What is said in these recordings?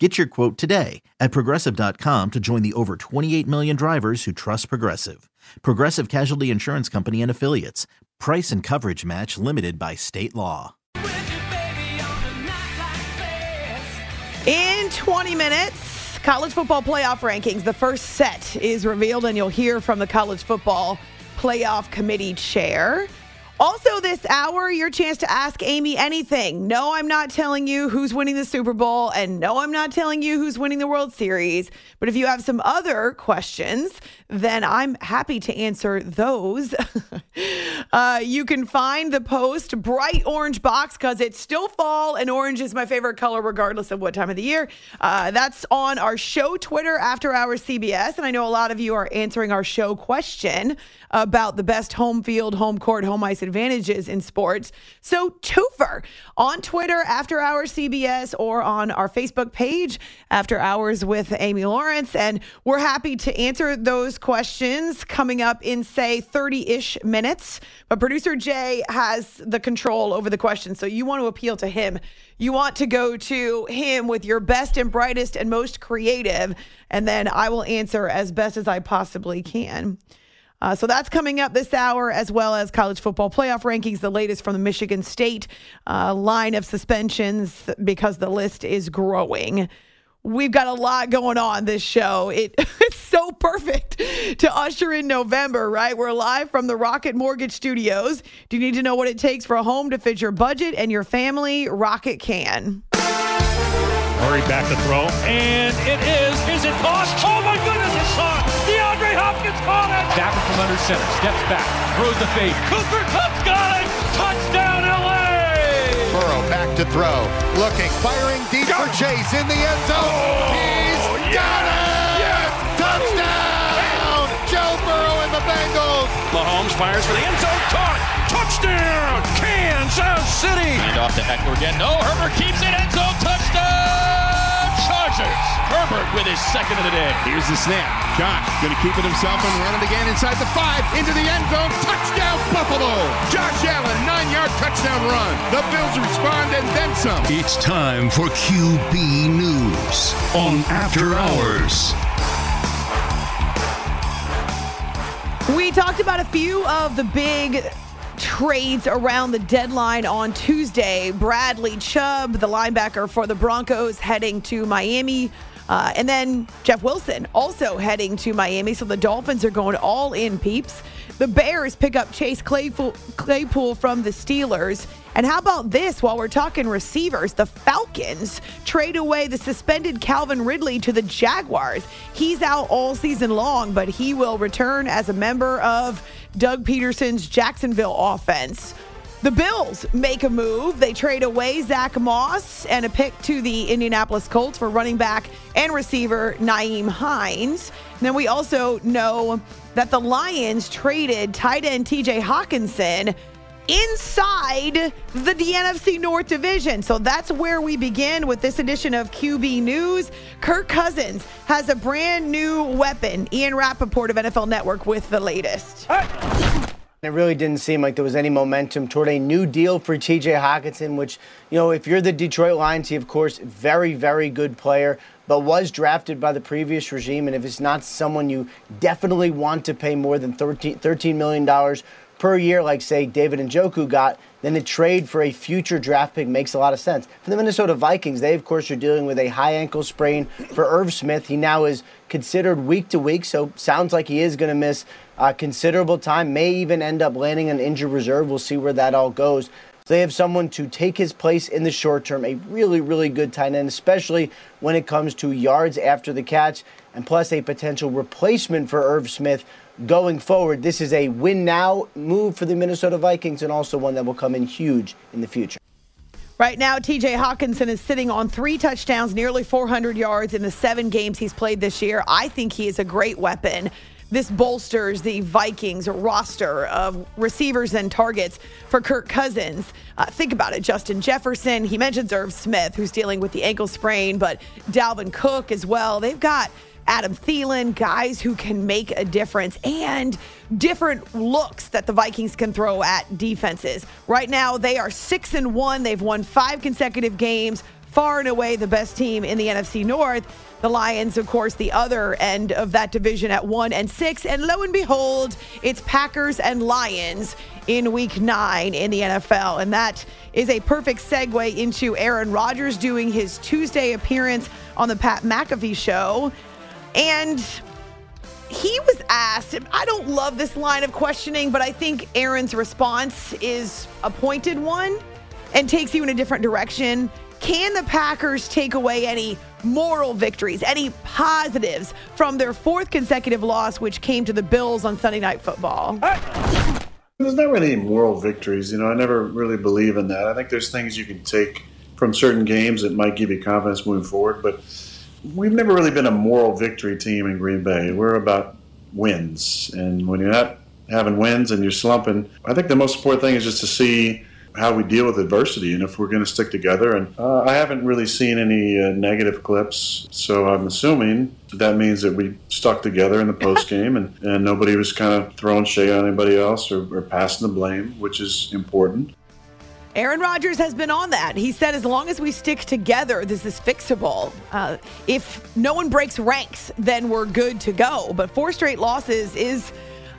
Get your quote today at progressive.com to join the over 28 million drivers who trust Progressive. Progressive Casualty Insurance Company and Affiliates. Price and coverage match limited by state law. In 20 minutes, college football playoff rankings. The first set is revealed, and you'll hear from the college football playoff committee chair. Also, this hour, your chance to ask Amy anything. No, I'm not telling you who's winning the Super Bowl, and no, I'm not telling you who's winning the World Series. But if you have some other questions, then I'm happy to answer those. uh, you can find the post bright orange box because it's still fall, and orange is my favorite color, regardless of what time of the year. Uh, that's on our show Twitter, After Hours CBS. And I know a lot of you are answering our show question about the best home field, home court, home ice advantages in sports. So, twofer on Twitter, After Hours CBS, or on our Facebook page, After Hours with Amy Lawrence. And we're happy to answer those questions coming up in, say, 30 ish minutes. But producer Jay has the control over the questions. So, you want to appeal to him. You want to go to him with your best and brightest and most creative. And then I will answer as best as I possibly can. Uh, so that's coming up this hour, as well as college football playoff rankings, the latest from the Michigan State uh, line of suspensions, because the list is growing. We've got a lot going on this show. It, it's so perfect to usher in November, right? We're live from the Rocket Mortgage Studios. Do you need to know what it takes for a home to fit your budget and your family? Rocket can. Murray back to throw, and it is. Is it caught? Oh my goodness, it's caught! DeAndre Hopkins caught it! Back from under center, steps back, throws the fade. Cooper Kupp's got it! Touchdown LA! Burrow back to throw, looking, firing deep for Chase in the end zone. Oh, He's yes! got it! Bengals. Mahomes fires for the end zone, caught! Touchdown! Kansas City! And off to Ekeler again. No, Herbert keeps it. End zone touchdown! Chargers. Herbert with his second of the day. Here's the snap. Josh going to keep it himself and run it again inside the five, into the end zone. Touchdown, Buffalo! Josh Allen, nine-yard touchdown run. The Bills respond and then some. It's time for QB News on After Hours. We talked about a few of the big trades around the deadline on Tuesday. Bradley Chubb, the linebacker for the Broncos, heading to Miami. Uh, and then Jeff Wilson also heading to Miami. So the Dolphins are going all in, peeps. The Bears pick up Chase Claypool, Claypool from the Steelers. And how about this while we're talking receivers? The Falcons trade away the suspended Calvin Ridley to the Jaguars. He's out all season long, but he will return as a member of Doug Pederson's Jacksonville offense. The Bills make a move. They trade away Zach Moss and a pick to the Indianapolis Colts for running back and receiver Nyheim Hines. And then we also know that the Lions traded tight end TJ Hockenson inside the NFC North Division. So that's where we begin with this edition of QB News. Kirk Cousins has a brand new weapon. Ian Rapoport of NFL Network with the latest. It really didn't seem like there was any momentum toward a new deal for TJ Hockenson, which, you know, if you're the Detroit Lions, he, of course, very, very good player, but was drafted by the previous regime. And if it's not someone you definitely want to pay more than $13 million per year, like, say, David and Njoku got, then a trade for a future draft pick makes a lot of sense. For the Minnesota Vikings, they, of course, are dealing with a high ankle sprain for Irv Smith. He now is considered week to week, so sounds like he is going to miss uh, considerable time, may even end up landing on injured reserve. We'll see where that all goes. They have someone to take his place in the short term, a really, really good tight end, especially when it comes to yards after the catch, and plus a potential replacement for Irv Smith going forward. This is a win now move for the Minnesota Vikings and also one that will come in huge in the future. Right now, TJ Hockenson is sitting on three touchdowns, nearly 400 yards in the seven games he's played this year. I think he is a great weapon. This bolsters the Vikings roster of receivers and targets for Kirk Cousins. Uh, think about it. Justin Jefferson, he mentions Irv Smith, who's dealing with the ankle sprain, but Dalvin Cook as well. They've got Adam Thielen, guys who can make a difference, and different looks that the Vikings can throw at defenses. Right now, they are six and one. They've won five consecutive games, far and away the best team in the NFC North. The Lions, of course, the other end of that division at one and six. And lo and behold, it's Packers and Lions in week nine in the NFL. And that is a perfect segue into Aaron Rodgers doing his Tuesday appearance on the Pat McAfee show. And he was asked, I don't love this line of questioning, but I think Aaron's response is a pointed one and takes you in a different direction. Can the Packers take away any moral victories, any positives from their fourth consecutive loss, which came to the Bills on Sunday Night Football? Uh, there's not really any moral victories. You know, I never really believe in that. I think there's things you can take from certain games that might give you confidence moving forward, but we've never really been a moral victory team in Green Bay. We're about wins. And when you're not having wins and you're slumping, I think the most important thing is just to see how we deal with adversity and if we're going to stick together. And uh, I haven't really seen any uh, negative clips, so I'm assuming that means that we stuck together in the post game and, and nobody was kind of throwing shade on anybody else or, or passing the blame, which is important. Aaron Rodgers has been on that. He said, as long as we stick together, this is fixable. Uh, if no one breaks ranks, then we're good to go. But four straight losses is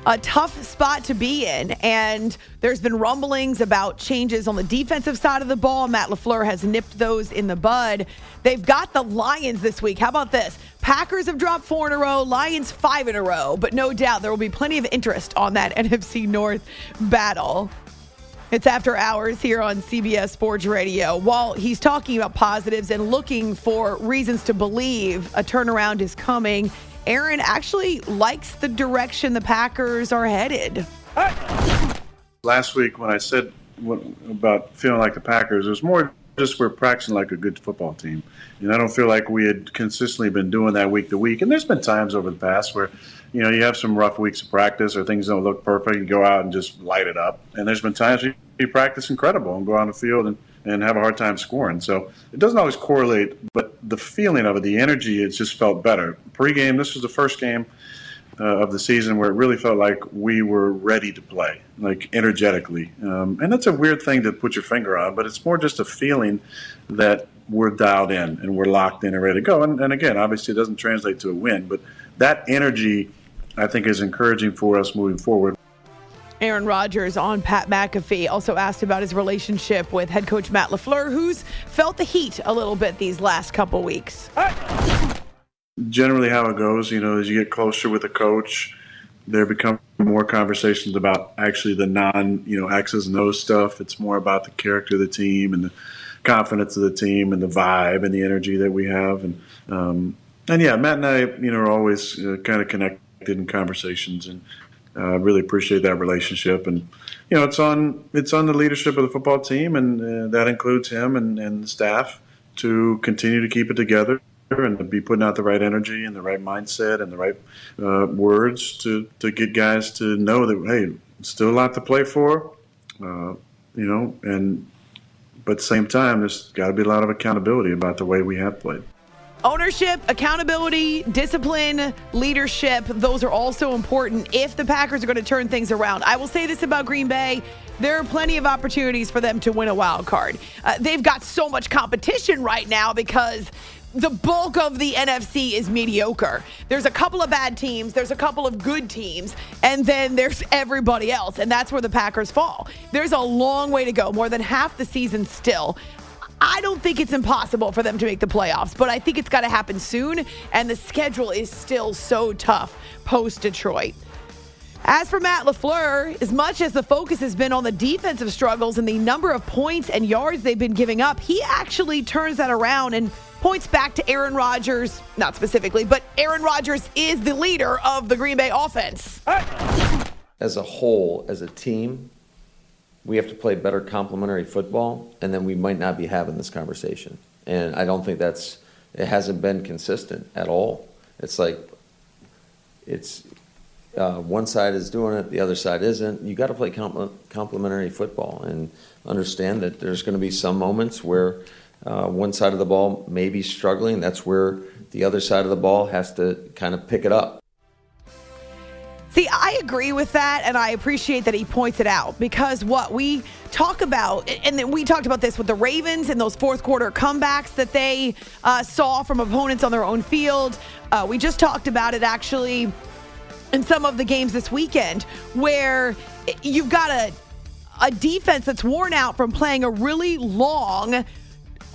a tough spot to be in. And there's been rumblings about changes on the defensive side of the ball. Matt LaFleur has nipped those in the bud. They've got the Lions this week. How about this? Packers have dropped four in a row, Lions five in a row. But no doubt there will be plenty of interest on that NFC North battle. It's after hours here on CBS Sports Radio. While he's talking about positives and looking for reasons to believe a turnaround is coming, Aaron actually likes the direction the Packers are headed. Last week, when I said what, about feeling like the Packers, it was more just we're practicing like a good football team. And I don't feel like we had consistently been doing that week to week. And there's been times over the past where, you know, you have some rough weeks of practice or things don't look perfect. You go out and just light it up. And there's been times you practice incredible and go on the field and, and have a hard time scoring. So it doesn't always correlate, but the feeling of it, the energy, it just felt better. Pre-game, this was the first game uh, of the season where it really felt like we were ready to play, like energetically. Um, and that's a weird thing to put your finger on, but it's more just a feeling that we're dialed in and we're locked in and ready to go. And, and again, obviously, it doesn't translate to a win, but that energy, I think, is encouraging for us moving forward. Aaron Rodgers on Pat McAfee also asked about his relationship with head coach Matt LaFleur, who's felt the heat a little bit these last couple weeks generally how it goes, you know, as you get closer with a coach, there become more conversations about actually the non, you know, X's and O's stuff. It's more about the character of the team and the confidence of the team and the vibe and the energy that we have. And um, and yeah, Matt and I, you know, are always uh, kind of connected in conversations, and uh, really appreciate that relationship. And you know, it's on it's on the leadership of the football team, and uh, that includes him and, and the staff to continue to keep it together and to be putting out the right energy and the right mindset and the right uh, words to, to get guys to know that hey, still a lot to play for, uh, you know, and but at the same time, there's got to be a lot of accountability about the way we have played. Ownership, accountability, discipline, leadership, those are also important if the Packers are going to turn things around. I will say this about Green Bay. There are plenty of opportunities for them to win a wild card. Uh, they've got so much competition right now because the bulk of the NFC is mediocre. There's a couple of bad teams, there's a couple of good teams, and then there's everybody else, and that's where the Packers fall. There's a long way to go, more than half the season still. I don't think it's impossible for them to make the playoffs, but I think it's got to happen soon, and the schedule is still so tough post Detroit. As for Matt LaFleur, as much as the focus has been on the defensive struggles and the number of points and yards they've been giving up, he actually turns that around and points back to Aaron Rodgers, not specifically, but Aaron Rodgers is the leader of the Green Bay offense. As a whole, as a team, we have to play better complementary football, and then we might not be having this conversation. And I don't think that's it hasn't been consistent at all. It's like it's uh, one side is doing it, the other side isn't. You got to play compl- complementary football and understand that there's going to be some moments where uh, one side of the ball may be struggling. That's where the other side of the ball has to kind of pick it up. See, I agree with that, and I appreciate that he points it out because what we talk about, and then we talked about this with the Ravens and those fourth quarter comebacks that they uh, saw from opponents on their own field. Uh, we just talked about it actually in some of the games this weekend where you've got a a defense that's worn out from playing a really long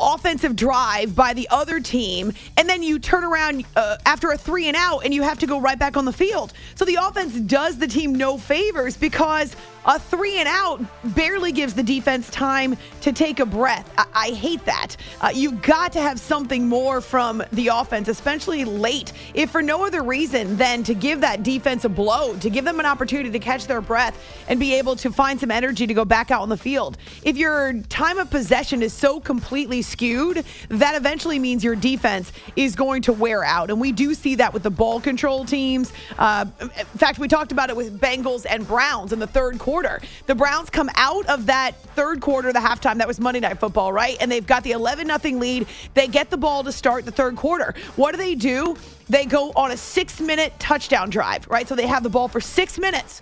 offensive drive by the other team, and then you turn around uh, after a three and out and you have to go right back on the field. So the offense does the team no favors because a three and out barely gives the defense time to take a breath. I, I hate that. Uh, you've got to have something more from the offense, especially late, if for no other reason than to give that defense a blow, to give them an opportunity to catch their breath and be able to find some energy to go back out on the field. If your time of possession is so completely skewed, that eventually means your defense is going to wear out. And we do see that with the ball control teams. Uh, in fact, we talked about it with Bengals and Browns in the third quarter quarter. The Browns come out of that third quarter, the halftime. That was Monday Night Football, right? And they've got the 11 0 lead. They get the ball to start the third quarter. What do they do? They go on a six minute touchdown drive, right? So they have the ball for six minutes.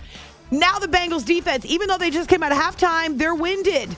Now the Bengals defense, even though they just came out of halftime, they're winded.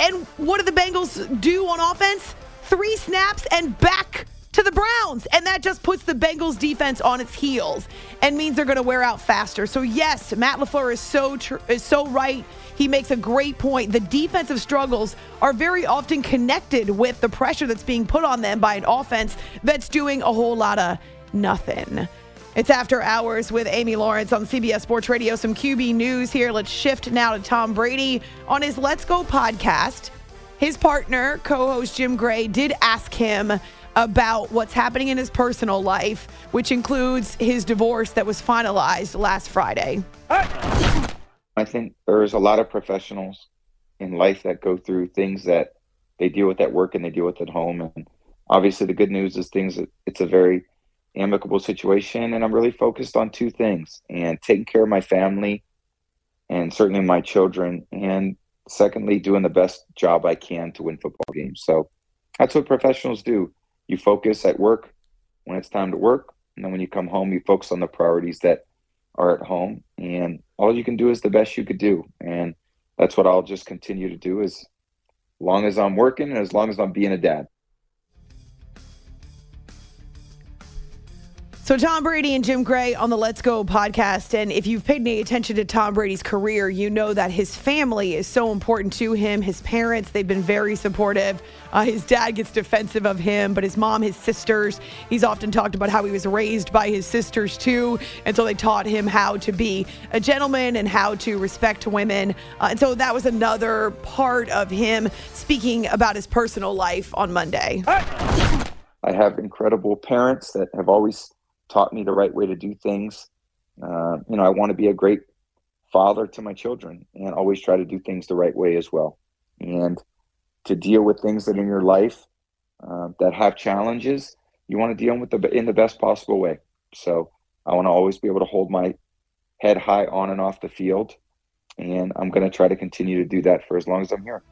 And what do the Bengals do on offense? Three snaps and back to the Browns. And that just puts the Bengals defense on its heels and means they're going to wear out faster. So yes, Matt LaFleur is so tr- is so right. He makes a great point. The defensive struggles are very often connected with the pressure that's being put on them by an offense that's doing a whole lot of nothing. It's after hours with Amy Lawrence on CBS Sports Radio. Some QB news here. Let's shift now to Tom Brady on his Let's Go podcast. His partner, co host Jim Gray, did ask him about what's happening in his personal life, which includes his divorce that was finalized last Friday. I think there's a lot of professionals in life that go through things that they deal with at work and they deal with at home. And obviously, the good news is things. It's a very amicable situation, and I'm really focused on two things: and taking care of my family, and certainly my children, and secondly, doing the best job I can to win football games. So that's what professionals do you focus at work when it's time to work. And then when you come home, you focus on the priorities that are at home. And all you can do is the best you could do. And that's what I'll just continue to do as long as I'm working and as long as I'm being a dad. So, Tom Brady and Jim Gray on the Let's Go podcast. And if you've paid any attention to Tom Brady's career, you know that his family is so important to him. His parents, they've been very supportive. Uh, his dad gets defensive of him, but his mom, his sisters, he's often talked about how he was raised by his sisters too. And so they taught him how to be a gentleman and how to respect women. Uh, and so that was another part of him speaking about his personal life on Monday. I have incredible parents that have always taught me the right way to do things. Uh, you know, I want to be a great father to my children and always try to do things the right way as well. And to deal with things that in your life uh, that have challenges, you want to deal with the in the best possible way. So I want to always be able to hold my head high on and off the field, and I'm going to try to continue to do that for as long as I'm here.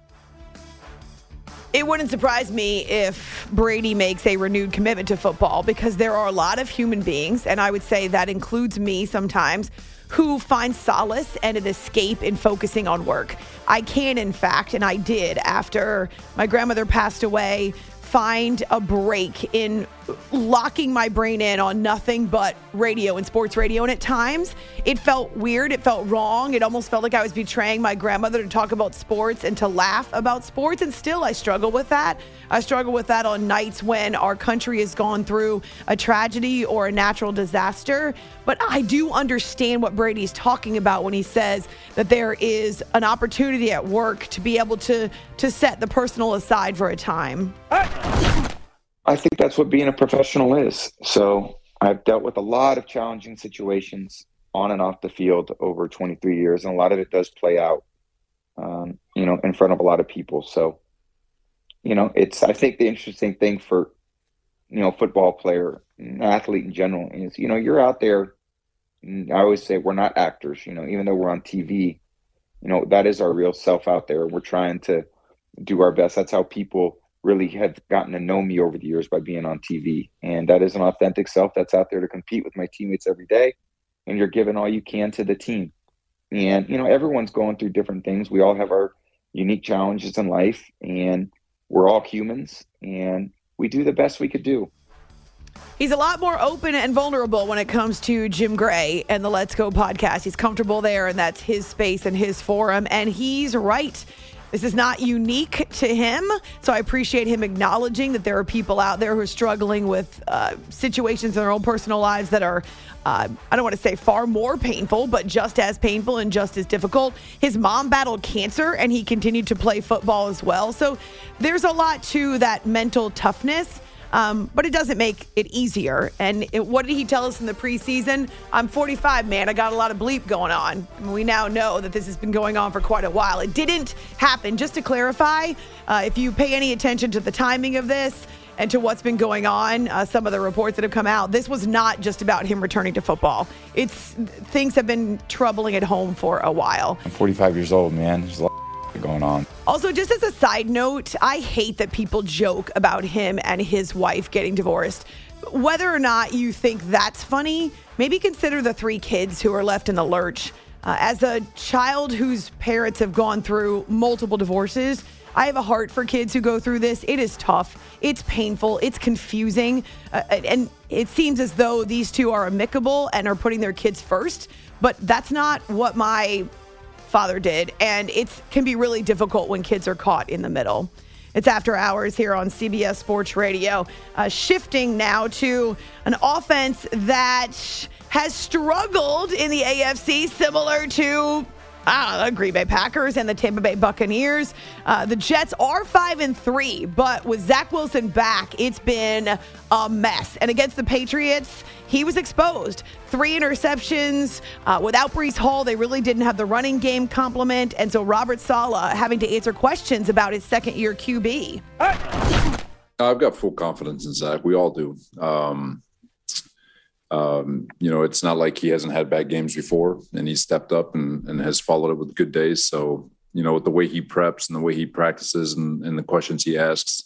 It wouldn't surprise me if Brady makes a renewed commitment to football because there are a lot of human beings, and I would say that includes me sometimes, who find solace and an escape in focusing on work. I can, in fact, and I did after my grandmother passed away, find a break in locking my brain in on nothing but radio and sports radio. And at times, it felt weird. It felt wrong. It almost felt like I was betraying my grandmother to talk about sports and to laugh about sports. And still, I struggle with that. I struggle with that on nights when our country has gone through a tragedy or a natural disaster. But I do understand what Brady's talking about when he says that there is an opportunity at work to be able to to set the personal aside for a time. I think that's what being a professional is. So I've dealt with a lot of challenging situations on and off the field over 23 years, and a lot of it does play out, um, you know, in front of a lot of people. So, you know, it's I think the interesting thing for, you know, football player, athlete in general is, you know, you're out there. I always say we're not actors, you know, even though we're on TV, you know, that is our real self out there. We're trying to do our best. That's how people really have gotten to know me over the years by being on TV. And that is an authentic self that's out there to compete with my teammates every day. And you're giving all you can to the team. And, you know, everyone's going through different things. We all have our unique challenges in life, and we're all humans, and we do the best we could do. He's a lot more open and vulnerable when it comes to Jim Gray and the Let's Go podcast. He's comfortable there, and that's his space and his forum. And he's right. This is not unique to him. So I appreciate him acknowledging that there are people out there who are struggling with uh, situations in their own personal lives that are, uh, I don't want to say far more painful, but just as painful and just as difficult. His mom battled cancer and he continued to play football as well. So there's a lot to that mental toughness. Um, but it doesn't make it easier. And it, what did he tell us in the preseason? I'm 45, man. I got a lot of bleep going on. We now know that this has been going on for quite a while. It didn't happen. Just to clarify, uh, if you pay any attention to the timing of this, and to what's been going on, uh, some of the reports that have come out, this was not just about him returning to football. It's things have been troubling at home for a while. I'm 45 years old, man. Going on. Also, just as a side note, I hate that people joke about him and his wife getting divorced. Whether or not you think that's funny, maybe consider the three kids who are left in the lurch. Uh, as a child whose parents have gone through multiple divorces, I have a heart for kids who go through this. It is tough. It's painful. It's confusing. Uh, and it seems as though these two are amicable and are putting their kids first. But that's not what my father did. And it can be really difficult when kids are caught in the middle. It's after hours here on CBS Sports Radio. Uh, shifting now to an offense that has struggled in the AFC, similar to the Green Bay Packers and the Tampa Bay Buccaneers. Uh, the Jets are five and three, but with Zach Wilson back, it's been a mess. And against the Patriots, he was exposed. Three interceptions uh, without Breece Hall. They really didn't have the running game complement, and so Robert Saleh having to answer questions about his second year QB. I've got full confidence in Zach. We all do. Um, um, you know, it's not like he hasn't had bad games before, and he's stepped up and, and has followed it with good days. So, you know, with the way he preps and the way he practices and, and the questions he asks,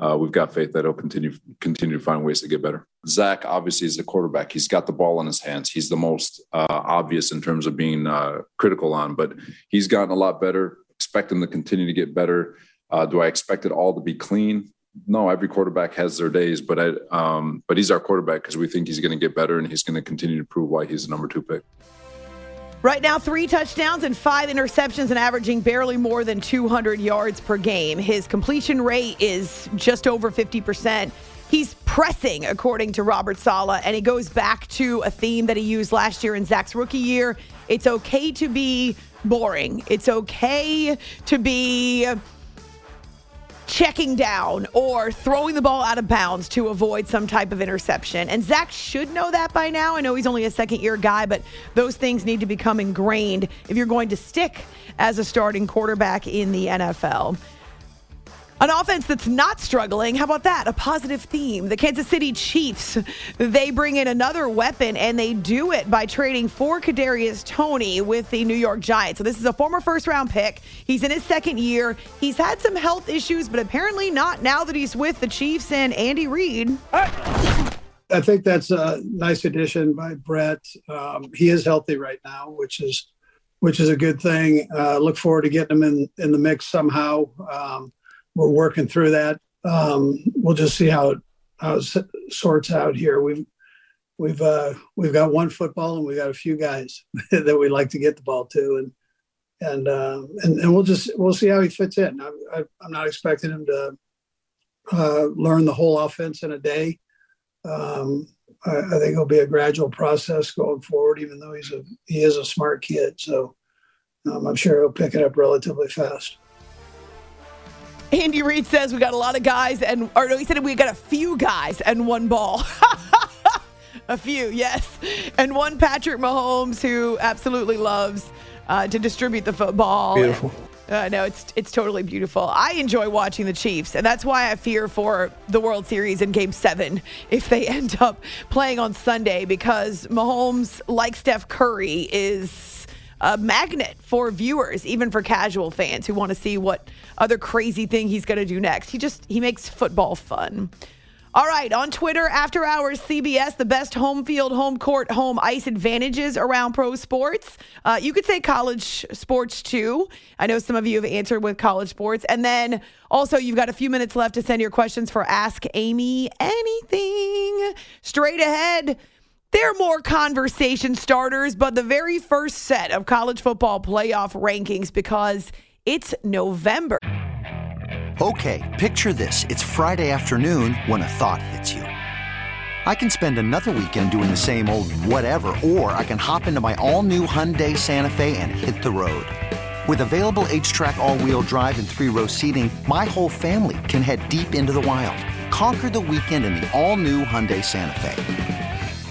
uh, we've got faith that he'll continue continue to find ways to get better. Zach obviously is the quarterback. He's got the ball in his hands. He's the most uh, obvious in terms of being uh, critical on, but he's gotten a lot better. Expect him to continue to get better. Uh, do I expect it all to be clean? no, every quarterback has their days, but I, um, but he's our quarterback because we think he's going to get better and he's going to continue to prove why he's the number two pick. Right now, three touchdowns and five interceptions and averaging barely more than 200 yards per game. His completion rate is just over 50%. He's pressing, according to Robert Saleh, and he goes back to a theme that he used last year in Zach's rookie year. It's okay to be boring. It's okay to be checking down or throwing the ball out of bounds to avoid some type of interception. And Zach should know that by now. I know he's only a second year guy, but those things need to become ingrained if you're going to stick as a starting quarterback in the NFL. An offense that's not struggling. How about that? A positive theme. The Kansas City Chiefs, they bring in another weapon and they do it by trading for Kadarius Toney with the New York Giants. So this is a former first round pick. He's in his second year. He's had some health issues, but apparently not now that he's with the Chiefs and Andy Reid. I think that's a nice addition by Brett. Um, he is healthy right now, which is which is a good thing. Uh, look forward to getting him in in the mix somehow. Um, we're working through that. Um, we'll just see how it, how it sorts out here. We've we've uh, we've got one football and we've got a few guys that we like to get the ball to, and and uh, and and we'll just we'll see how he fits in. I'm, I'm not expecting him to uh, learn the whole offense in a day. Um, I, I, think it'll be a gradual process going forward, even though he's a he is a smart kid. So um, I'm sure he'll pick it up relatively fast. Andy Reid says we got a lot of guys, and or no, he said we got a few guys and one ball. a few, yes, and one Patrick Mahomes who absolutely loves uh, to distribute the football. Beautiful. Uh, no, it's it's totally beautiful. I enjoy watching the Chiefs, and that's why I fear for the World Series in Game Seven if they end up playing on Sunday because Mahomes, like Steph Curry, is a magnet for viewers, even for casual fans who want to see what other crazy thing he's going to do next. He just he makes football fun. All right, on Twitter, after hours CBS, the best home field, home court, home ice advantages around pro sports. Uh, you could say college sports too. I know some of you have answered with college sports. And then also, you've got a few minutes left to send your questions for Ask Amy Anything. Straight ahead. They're more conversation starters, but the very first set of college football playoff rankings because it's November. Okay, picture this. It's Friday afternoon when a thought hits you. I can spend another weekend doing the same old whatever, or I can hop into my all new Hyundai Santa Fe and hit the road. With available H track, all wheel drive, and three row seating, my whole family can head deep into the wild. Conquer the weekend in the all new Hyundai Santa Fe.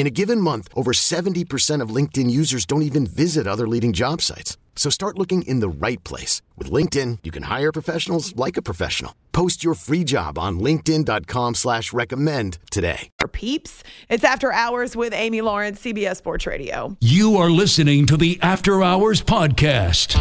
In a given month, over 70% of LinkedIn users don't even visit other leading job sites. So start looking in the right place. With LinkedIn, you can hire professionals like a professional. Post your free job on linkedin.com slash recommend today. Our peeps, it's After Hours with Amy Lawrence, CBS Sports Radio. You are listening to the After Hours Podcast.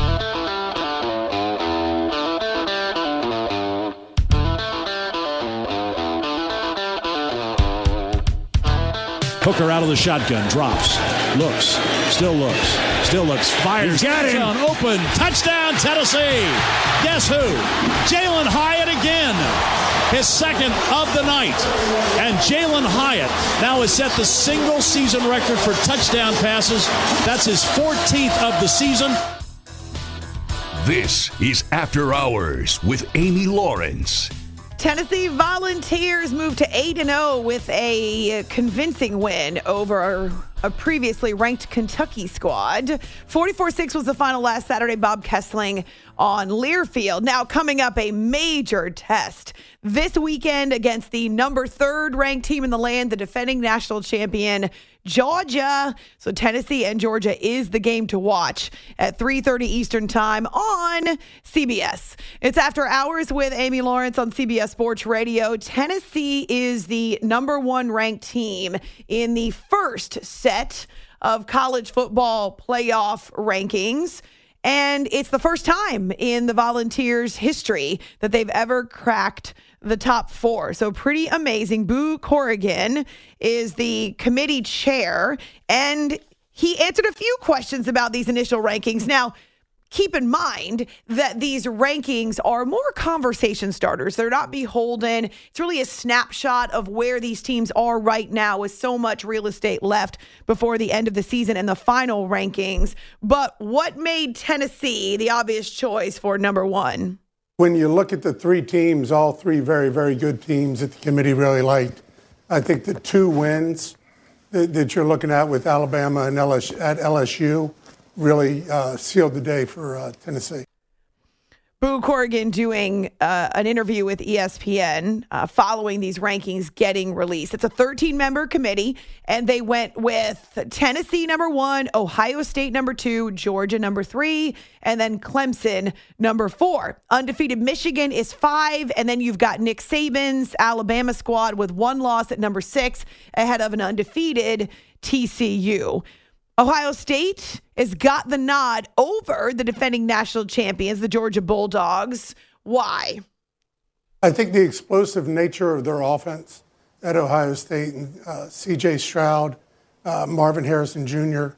Hooker out of the shotgun, drops, looks, still looks, still looks, fires. He's got him. Open, touchdown, Tennessee. Guess who? Jalin Hyatt again. His second of the night. And Jalin Hyatt now has set the single season record for touchdown passes. That's his 14th of the season. This is After Hours with Amy Lawrence. Tennessee Volunteers moved to 8 0 with a convincing win over a previously ranked Kentucky squad. 44 6 was the final last Saturday. Bob Kesling on Learfield. Now, coming up, a major test this weekend against the number third ranked team in the land, the defending national champion, Georgia. So Tennessee and Georgia is the game to watch at 3:30 Eastern Time on CBS. It's after hours with Amy Lawrence on CBS Sports Radio. Tennessee is the number 1 ranked team in the first set of college football playoff rankings. And it's the first time in the Volunteers' history that they've ever cracked the top four. So pretty amazing. Boo Corrigan is the committee chair, and he answered a few questions about these initial rankings. Now, keep in mind that these rankings are more conversation starters. They're not beholden. It's really a snapshot of where these teams are right now with so much real estate left before the end of the season and the final rankings. But what made Tennessee the obvious choice for number one? When you look at the three teams, all three very, very good teams that the committee really liked, I think the two wins that, that you're looking at with Alabama and LSU, at LSU really uh, sealed the day for uh, Tennessee. Boo Corrigan doing uh, an interview with ESPN uh, following these rankings getting released. It's a 13 member committee, and they went with Tennessee number one, Ohio State number two, Georgia number three, and then Clemson number four. Undefeated Michigan is five, and then you've got Nick Saban's Alabama squad with one loss at number six ahead of an undefeated TCU. Ohio State has got the nod over the defending national champions, the Georgia Bulldogs. Why? I think the explosive nature of their offense at Ohio State and uh, CJ Stroud, uh, Marvin Harrison Jr.,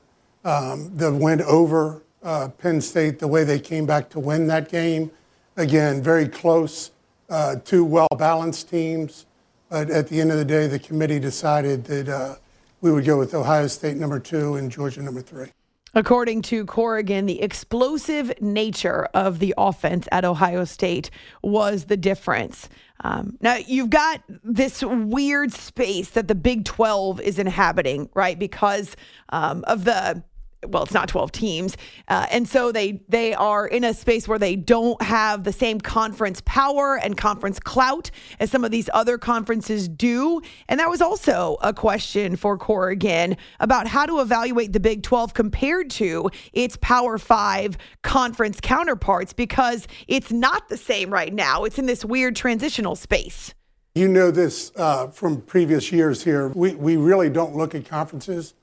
um, the win over uh, Penn State, the way they came back to win that game. Again, very close, uh, two well balanced teams. But at the end of the day, the committee decided that uh, we would go with Ohio State number two and Georgia number three. According to Corrigan, the explosive nature of the offense at Ohio State was the difference. Um, now, you've got this weird space that the Big 12 is inhabiting, right? Because um, of the well, it's not 12 teams. Uh, and so they they are in a space where they don't have the same conference power and conference clout as some of these other conferences do. And that was also a question for Corrigan about how to evaluate the Big 12 compared to its Power 5 conference counterparts because it's not the same right now. It's in this weird transitional space. You know this uh, from previous years here. We, we really don't look at conferences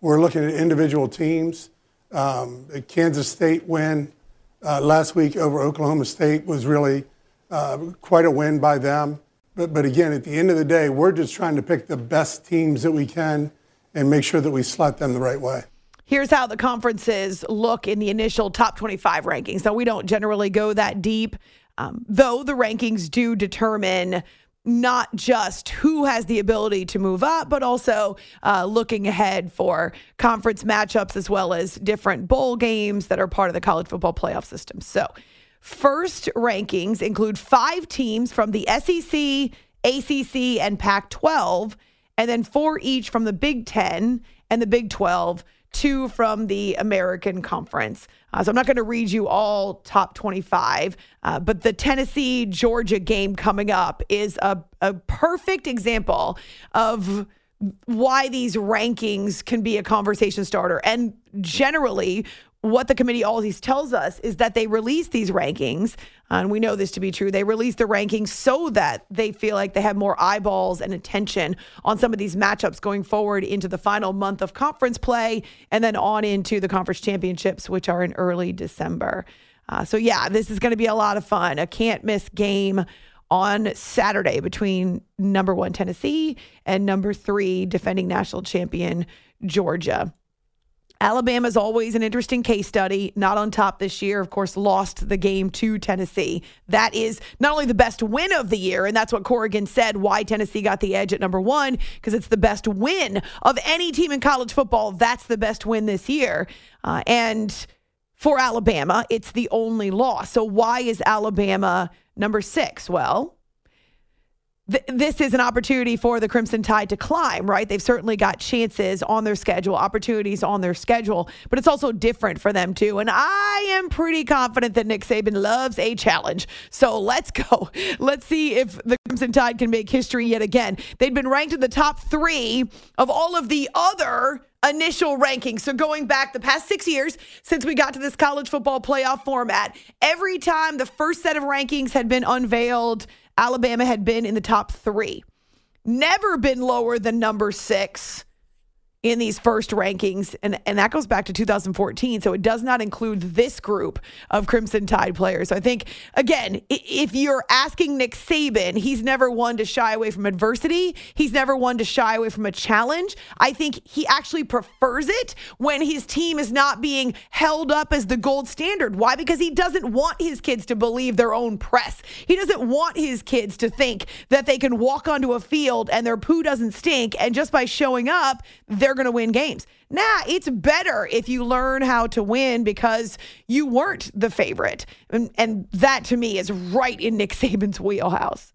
we're looking at individual teams. Um, the Kansas State win uh, last week over Oklahoma State was really uh, quite a win by them. But, but again, at the end of the day, we're just trying to pick the best teams that we can and make sure that we slot them the right way. Here's how the conferences look in the initial top 25 rankings. Now, we don't generally go that deep, um, though the rankings do determine not just who has the ability to move up, but also uh, looking ahead for conference matchups as well as different bowl games that are part of the college football playoff system. So, first rankings include five teams from the SEC, ACC, and Pac 12, and then four each from the Big 10 and the Big 12 two from the American Conference. Uh, so I'm not going to read you all top 25, uh, but the Tennessee Georgia game coming up is a, a perfect example of why these rankings can be a conversation starter. And generally, what the committee always tells us is that they release these rankings, and we know this to be true. They release the rankings so that they feel like they have more eyeballs and attention on some of these matchups going forward into the final month of conference play and then on into the conference championships, which are in early December. Uh, so, yeah, this is going to be a lot of fun. A can't miss game on Saturday between number one Tennessee and number three defending national champion Georgia. Alabama is always an interesting case study. Not on top this year, of course, lost the game to Tennessee. That is not only the best win of the year, and that's what Corrigan said why Tennessee got the edge at number one, because it's the best win of any team in college football. That's the best win this year. Uh, and for Alabama, it's the only loss. So why is Alabama number six? Well, th- this is an opportunity for the Crimson Tide to climb, right? They've certainly got chances on their schedule, opportunities on their schedule, but it's also different for them too. And I am pretty confident that Nick Saban loves a challenge. So let's go. Let's see if the Crimson Tide can make history yet again. They'd been ranked in the top three of all of the other initial rankings. So going back the past six years since we got to this college football playoff format, every time the first set of rankings had been unveiled, Alabama had been in the top three. Never been lower than number six in these first rankings, and, and that goes back to 2014. So it does not include this group of Crimson Tide players. So I think, again, if you're asking Nick Saban, he's never one to shy away from adversity. He's never one to shy away from a challenge. I think he actually prefers it when his team is not being held up as the gold standard. Why? Because he doesn't want his kids to believe their own press. He doesn't want his kids to think that they can walk onto a field and their poo doesn't stink, and just by showing up, they're going to win games. Nah, it's better if you learn how to win because you weren't the favorite. And, and that to me is right in Nick Saban's wheelhouse.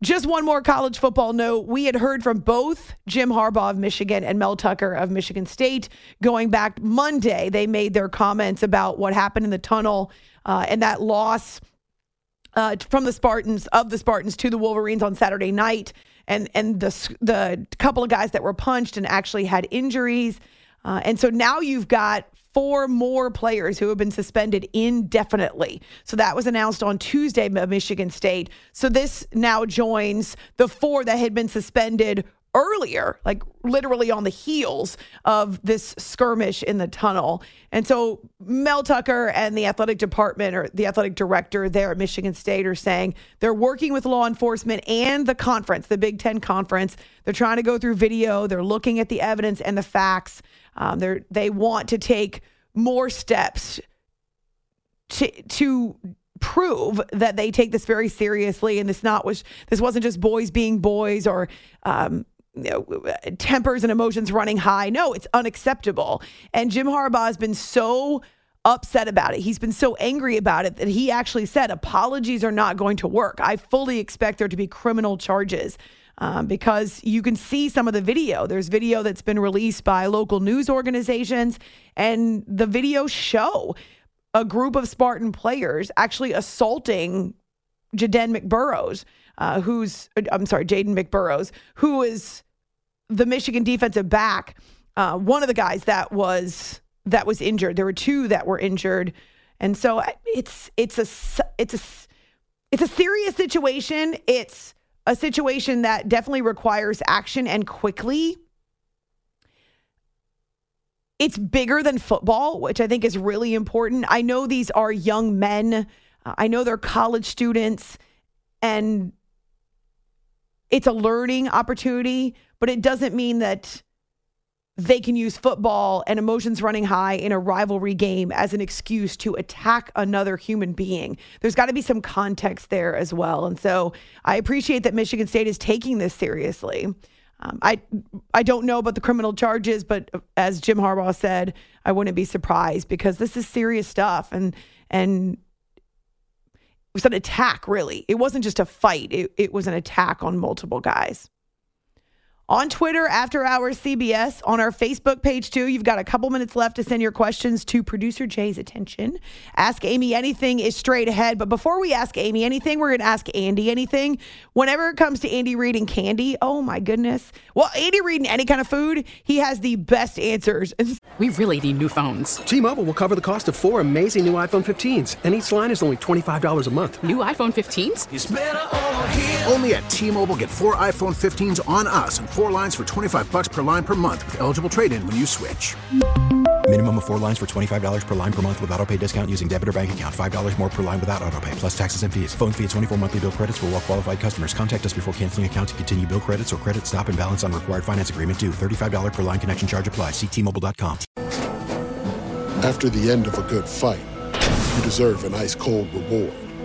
Just one more college football note. We had heard from both Jim Harbaugh of Michigan and Mel Tucker of Michigan State going back Monday. They made their comments about what happened in the tunnel uh, and that loss uh, from the Spartans of the Spartans to the Wolverines on Saturday night and and the the couple of guys that were punched and actually had injuries. Uh, and so now you've got four more players who have been suspended indefinitely. So that was announced on Tuesday by Michigan State. So this now joins the four that had been suspended earlier, like literally on the heels of this skirmish in the tunnel. And so Mel Tucker and the athletic department or the athletic director there at Michigan State are saying they're working with law enforcement and the conference, the Big Ten conference. They're trying to go through video. They're looking at the evidence and the facts. Um, they they want to take more steps to to prove that they take this very seriously and this not was this wasn't just boys being boys or um, tempers and emotions running high. No, it's unacceptable. And Jim Harbaugh has been so upset about it. He's been so angry about it that he actually said apologies are not going to work. I fully expect there to be criminal charges. Um, because you can see some of the video. There's video that's been released by local news organizations, and the video show a group of Spartan players actually assaulting Jaden McBurrows, uh, who's, I'm sorry, Jaden McBurrows, who is the Michigan defensive back, uh, one of the guys that was that was injured. There were two that were injured, and so it's it's a it's a it's a serious situation. It's a situation that definitely requires action and quickly. It's bigger than football, which I think is really important. I know these are young men. I know they're college students, and it's a learning opportunity but it doesn't mean that they can use football and emotions running high in a rivalry game as an excuse to attack another human being. There's got to be some context there as well. And so I appreciate that Michigan State is taking this seriously. Um, I I don't know about the criminal charges, but as Jim Harbaugh said, I wouldn't be surprised because this is serious stuff and and it was an attack really. It wasn't just a fight. It, it was an attack on multiple guys on Twitter, After Hours CBS, on our Facebook page too. You've got a couple minutes left to send your questions to producer Jay's attention. Ask Amy anything is straight ahead. But before we ask Amy anything, we're going to ask Andy anything. Whenever it comes to Andy Reid and candy, oh my goodness. Well, Andy Reid and any kind of food, he has the best answers. we really need new phones. T Mobile will cover the cost of four amazing new iPhone 15s, and each line is only $25 a month. New iPhone 15s? Only at T Mobile get four iPhone 15s on us and four lines for 25 bucks per line per month with eligible trade-in when you switch. Minimum of four lines for $25 per line per month with auto pay discount using debit or bank account. $5 more per line without auto pay, plus taxes and fees. Phone fee at 24 monthly bill credits for all well qualified customers. Contact us before canceling account to continue bill credits or credit stop and balance on required finance agreement due. $35 per line connection charge apply. Ctmobile.com. After the end of a good fight, you deserve an ice cold reward.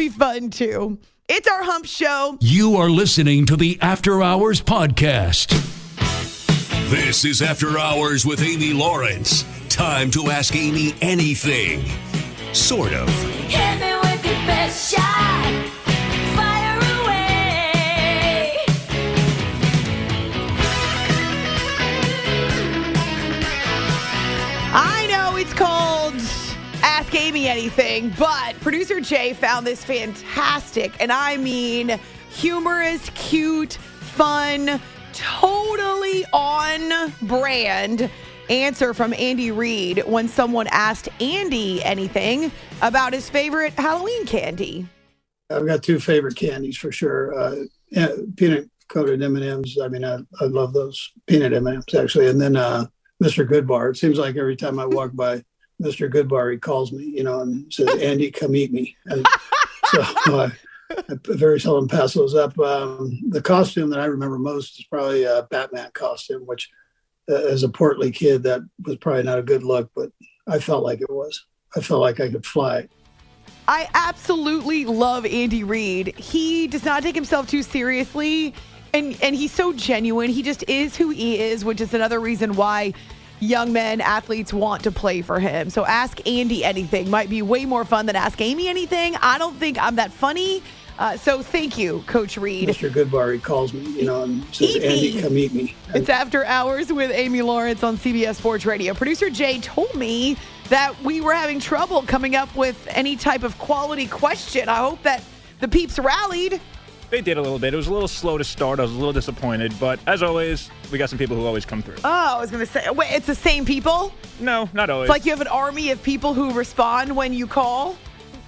Be fun too. It's our hump show. You are listening to the After Hours Podcast. This is After Hours with Amy Lawrence. Time to ask Amy anything. Sort of. Hit me with your best shot. Amy Anything, but producer Jay found this fantastic, and I mean humorous, cute, fun, totally on brand answer from Andy Reid when someone asked Andy anything about his favorite Halloween candy. I've got two favorite candies for sure. Uh, peanut coated M and M's. I mean, I, I love those peanut M and M's actually. And then uh, Mr. Goodbar. It seems like every time I walk by Mr. Goodbar, he calls me, you know, and says, "Andy, come eat me." And so I, I very seldom pass those up. Um, the costume that I remember most is probably a Batman costume, which, uh, as a portly kid, that was probably not a good look, but I felt like it was. I felt like I could fly. I absolutely love Andy Reid. He does not take himself too seriously and and he's so genuine. He just is who he is, which is another reason why young men athletes want to play for him. So ask Andy anything might be way more fun than ask Amy anything. I don't think I'm that funny. Uh, so thank you, Coach Reid. Mr. Goodbar, he calls me, you know, and says, Eat "Andy, me." come eat me." It's After Hours with Amy Lawrence on CBS Sports Radio. Producer Jay told me that we were having trouble coming up with any type of quality question. I hope that the peeps rallied. They did a little bit. It was a little slow to start. I was a little disappointed, but as always, we got some people who always come through. Oh, I was going to say, wait, it's the same people? No, not always. It's like you have an army of people who respond when you call?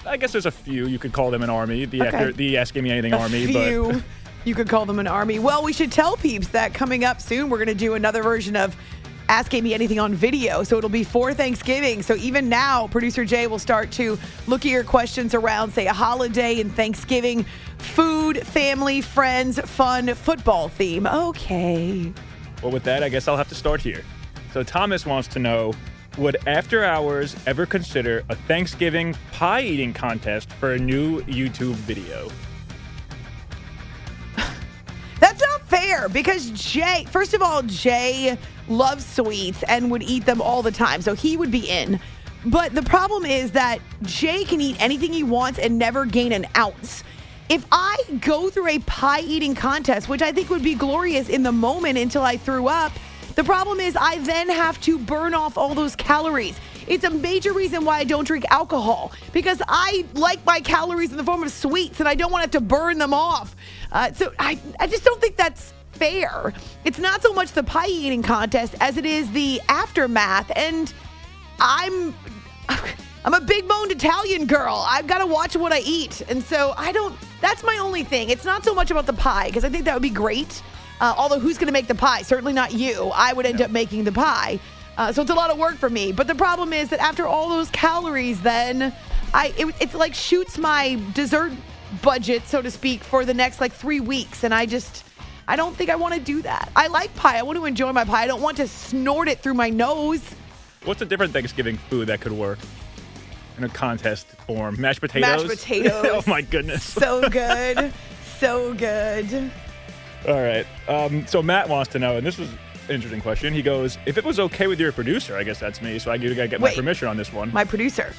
I guess there's a few. You could call them an army, the Okay. after, the Ask Me Anything a army, few. but you could call them an army. Well, we should tell peeps that coming up soon, we're going to do another version of Ask Amy Anything on video. So it'll be for Thanksgiving. So even now, producer Jay will start to look at your questions around, say, a holiday and Thanksgiving, food, family, friends, fun, football theme. Okay. well, with that, I guess I'll have to start here. So Thomas wants to know, would After Hours ever consider a Thanksgiving pie eating contest for a new YouTube video? Because Jay, first of all, Jay loves sweets and would eat them all the time. So he would be in. But the problem is that Jay can eat anything he wants and never gain an ounce. If I go through a pie eating contest, which I think would be glorious in the moment until I threw up, the problem is I then have to burn off all those calories. It's a major reason why I don't drink alcohol because I like my calories in the form of sweets and I don't want to have to burn them off. Uh, so I, I just don't think that's fair. It's not so much the pie eating contest as it is the aftermath. And I'm. I'm a big boned Italian girl. I've got to watch what I eat. And so I don't, that's my only thing. It's not so much about the pie, because I think that would be great. Uh, although, who's going to make the pie? Certainly not you. I would end up making the pie. Uh, so it's a lot of work for me. But the problem is that after all those calories, then I, it, it's like shoots my dessert budget, so to speak, for the next like three weeks. And I just, I don't think I want to do that. I like pie. I want to enjoy my pie. I don't want to snort it through my nose. What's a different Thanksgiving food that could work in a contest form? Mashed potatoes? Mashed potatoes. oh my goodness. So good. so good. All right. Um, so Matt wants to know, and this was an interesting question. He goes, "If it was okay with your producer, I guess that's me. So I gotta get my Wait. permission on this one." My producer.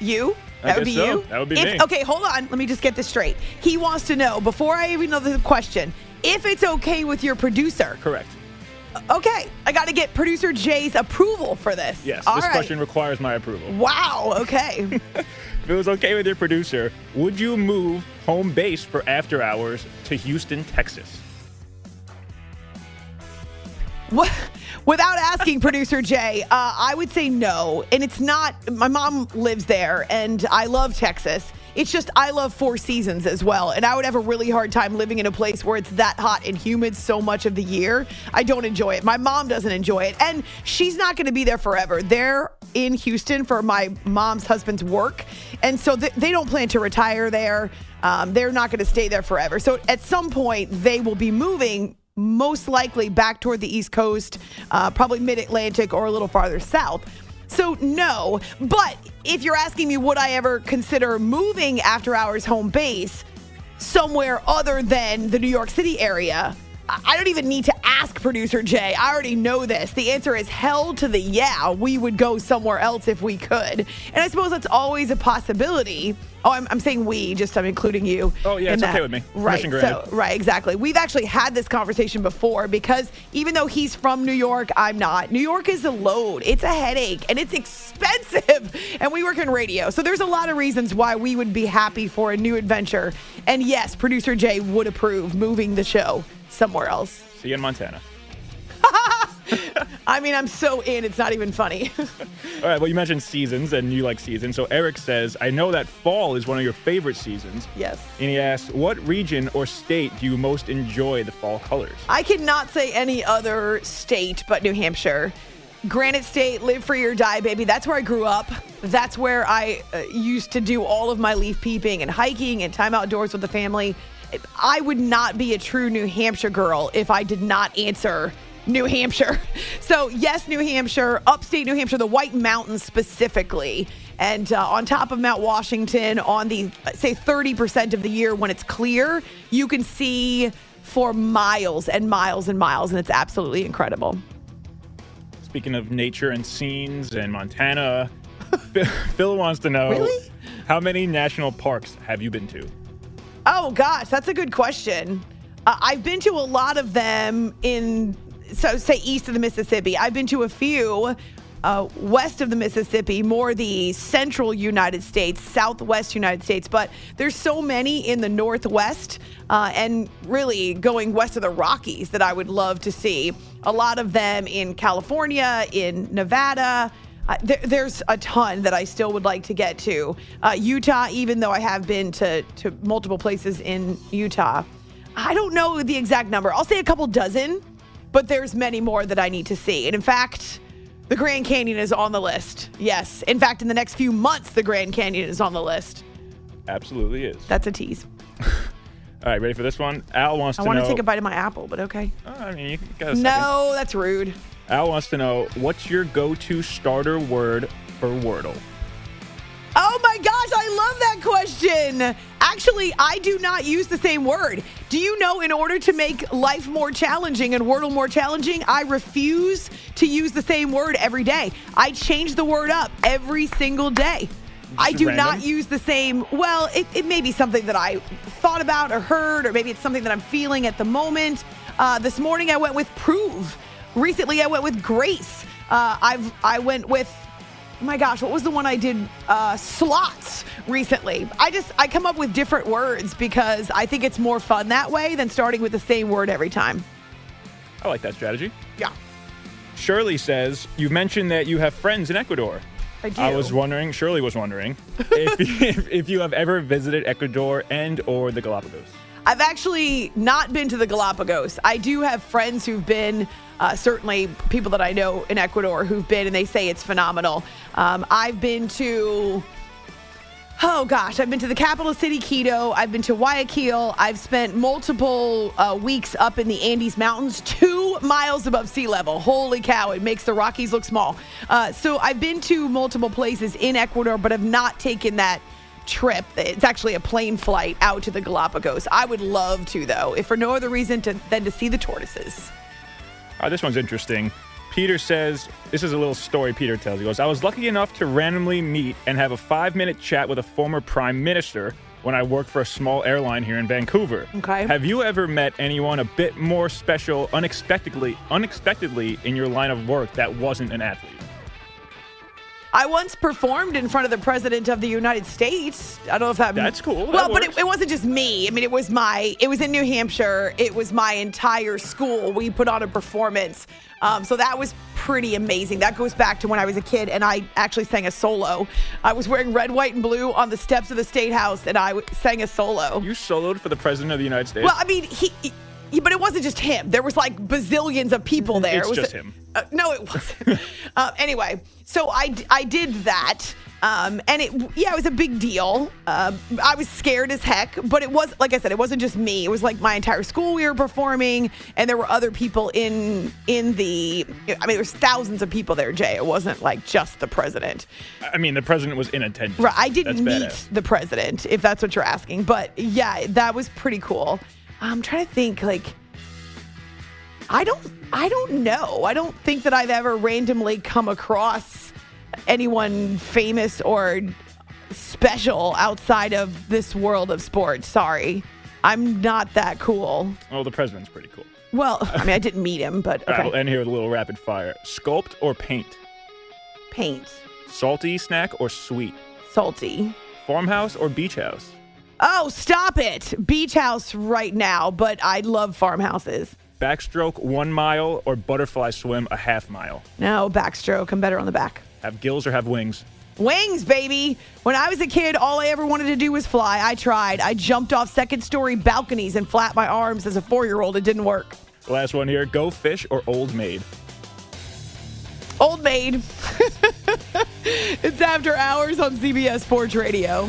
You? I That would be so. you? That would be If- me. Okay, hold on. Let me just get this straight. He wants to know, before I even know the question, if it's okay with your producer. Correct. Okay, I got to get producer Jay's approval for this. Yes. All this right. question requires my approval. Wow, okay. If it was okay with your producer, would you move home base for After Hours to Houston, Texas? What? Without asking producer Jay, uh, I would say no. And it's not, my mom lives there and I love Texas. It's just, I love Four Seasons as well. And I would have a really hard time living in a place where it's that hot and humid so much of the year. I don't enjoy it. My mom doesn't enjoy it. And she's not going to be there forever. They're in Houston for my mom's husband's work. And so th- they don't plan to retire there. Um, they're not going to stay there forever. So at some point, they will be moving most likely back toward the East Coast, uh, probably mid Atlantic or a little farther south. So, no. But if you're asking me, would I ever consider moving after hours home base somewhere other than the New York City area? I don't even need to ask producer Jay. I already know this. The answer is hell to the yeah. We would go somewhere else if we could. And I suppose that's always a possibility. Oh, I'm, I'm saying we, just I'm including you. Oh, yeah, in it's that. okay with me. Right. So, right, exactly. We've actually had this conversation before because even though he's from New York, I'm not. New York is a load. It's a headache and it's expensive. And we work in radio. So there's a lot of reasons why we would be happy for a new adventure. And yes, producer Jay would approve moving the show somewhere else. See you in Montana. I mean, I'm so in, it's not even funny. All right, well, you mentioned seasons and you like seasons. So Eric says, I know that fall is one of your favorite seasons. yes. And he asks, what region or state do you most enjoy the fall colors? I cannot say any other state but New Hampshire. Granite State, live free or die, baby. That's where I grew up. That's where I uh, used to do all of my leaf peeping and hiking and time outdoors with the family. I would not be a true New Hampshire girl if I did not answer New Hampshire. So, yes, New Hampshire, upstate New Hampshire, the White Mountains specifically. And uh, on top of Mount Washington, on the, say, 30% of the year when it's clear, you can see for miles and miles and miles, and it's absolutely incredible. Speaking of nature and scenes and Montana, Phil- Phil wants to know Really? how many national parks have you been to? Oh gosh, that's a good question. Uh, I've been to a lot of them in, so say east of the Mississippi. I've been to a few uh, west of the Mississippi, more the central United States, southwest United States. But there's so many in the northwest uh, and really going west of the Rockies that I would love to see. A lot of them in California, in Nevada. Uh, there, there's a ton that I still would like to get to. Uh, Utah, even though I have been to, to multiple places in Utah. I don't know the exact number. I'll say a couple dozen, but there's many more that I need to see. And in fact, the Grand Canyon is on the list. Yes. In fact, in the next few months, the Grand Canyon is on the list. Absolutely is. That's a tease. All right, ready for this one? Al wants I to want know. to take a bite of my apple, but okay. Oh, I mean, you get a second. No, that's rude. Al wants to know what's your go-to starter word for Wordle? Oh my gosh, I love that question. Actually, I do not use the same word. Do you know in order to make life more challenging and Wordle more challenging, I refuse to use the same word every day. I change the word up every single day. I do not use the same. Well, it, it may be something that I thought about or heard, or maybe it's something that I'm feeling at the moment. Uh, this morning I went with prove. Recently I went with grace. Uh, I've I went with my gosh, what was the one I did? Uh, slots recently. I just I come up with different words because I think it's more fun that way than starting with the same word every time. I like that strategy. Yeah. Shirley says you mentioned that you have friends in Ecuador. I do. I was wondering. Shirley was wondering if, if, if you have ever visited Ecuador and or the Galapagos. I've actually not been to the Galapagos. I do have friends who've been, uh, certainly people that I know in Ecuador who've been, and they say it's phenomenal. Um, I've been to, oh gosh, I've been to the capital city, Quito. I've been to Guayaquil. I've spent multiple uh, weeks up in the Andes Mountains, two miles above sea level. Holy cow, it makes the Rockies look small. Uh, so I've been to multiple places in Ecuador, but have not taken that trip. It's actually a plane flight out to the Galapagos. I would love to, though, if for no other reason to, than to see the tortoises. Uh, this one's interesting. Peter says, this is a little story Peter tells. He goes, I was lucky enough to randomly meet and have a five minute chat with a former prime minister when I worked for a small airline here in Vancouver. Okay. Have you ever met anyone a bit more special unexpectedly unexpectedly in your line of work that wasn't an athlete? I once performed in front of the president of the United States. I don't know if that That's cool. That Well, but it, it wasn't just me. I mean, it was my. It was in New Hampshire. It was my entire school. We put on a performance. Um, so that was pretty amazing. That goes back to when I was a kid and I actually sang a solo. I was wearing red, white, and blue on the steps of the state house and I w- sang a solo. You soloed for the president of the United States? Well, I mean, he. he- Yeah, but it wasn't just him. There was like bazillions of people there. It's it was just him. Uh, no, it wasn't. uh, anyway, so I, d- I did that. Um, and it, yeah, it was a big deal. Uh, I was scared as heck, but it was, like I said, it wasn't just me. It was like my entire school we were performing, and there were other people in in the. I mean, there was thousands of people there. Jay, it wasn't like just the president. I mean, the president was in attendance. Right, I didn't That's meet badass. the president, if that's what you're asking. But yeah, that was pretty cool. I'm trying to think, like, I don't, I don't know. I don't think that I've ever randomly come across anyone famous or special outside of this world of sports. Sorry, I'm not that cool. Oh, the president's pretty cool. Well, I mean, I didn't meet him, but All right, okay. we'll end here with a little rapid fire. Sculpt or paint? Paint, Salty snack or sweet? salty. Farmhouse or beach house? Oh, stop it! Beach house right now, but I love farmhouses. Backstroke one mile or butterfly swim a half mile? No, backstroke. I'm better on the back. Have gills or have wings? Wings, baby. When I was a kid, all I ever wanted to do was fly. I tried. I jumped off second story balconies and flapped my arms as a four year old. It didn't work. Last one here. Go fish or old maid? Old maid. it's after hours on CBS Sports Radio.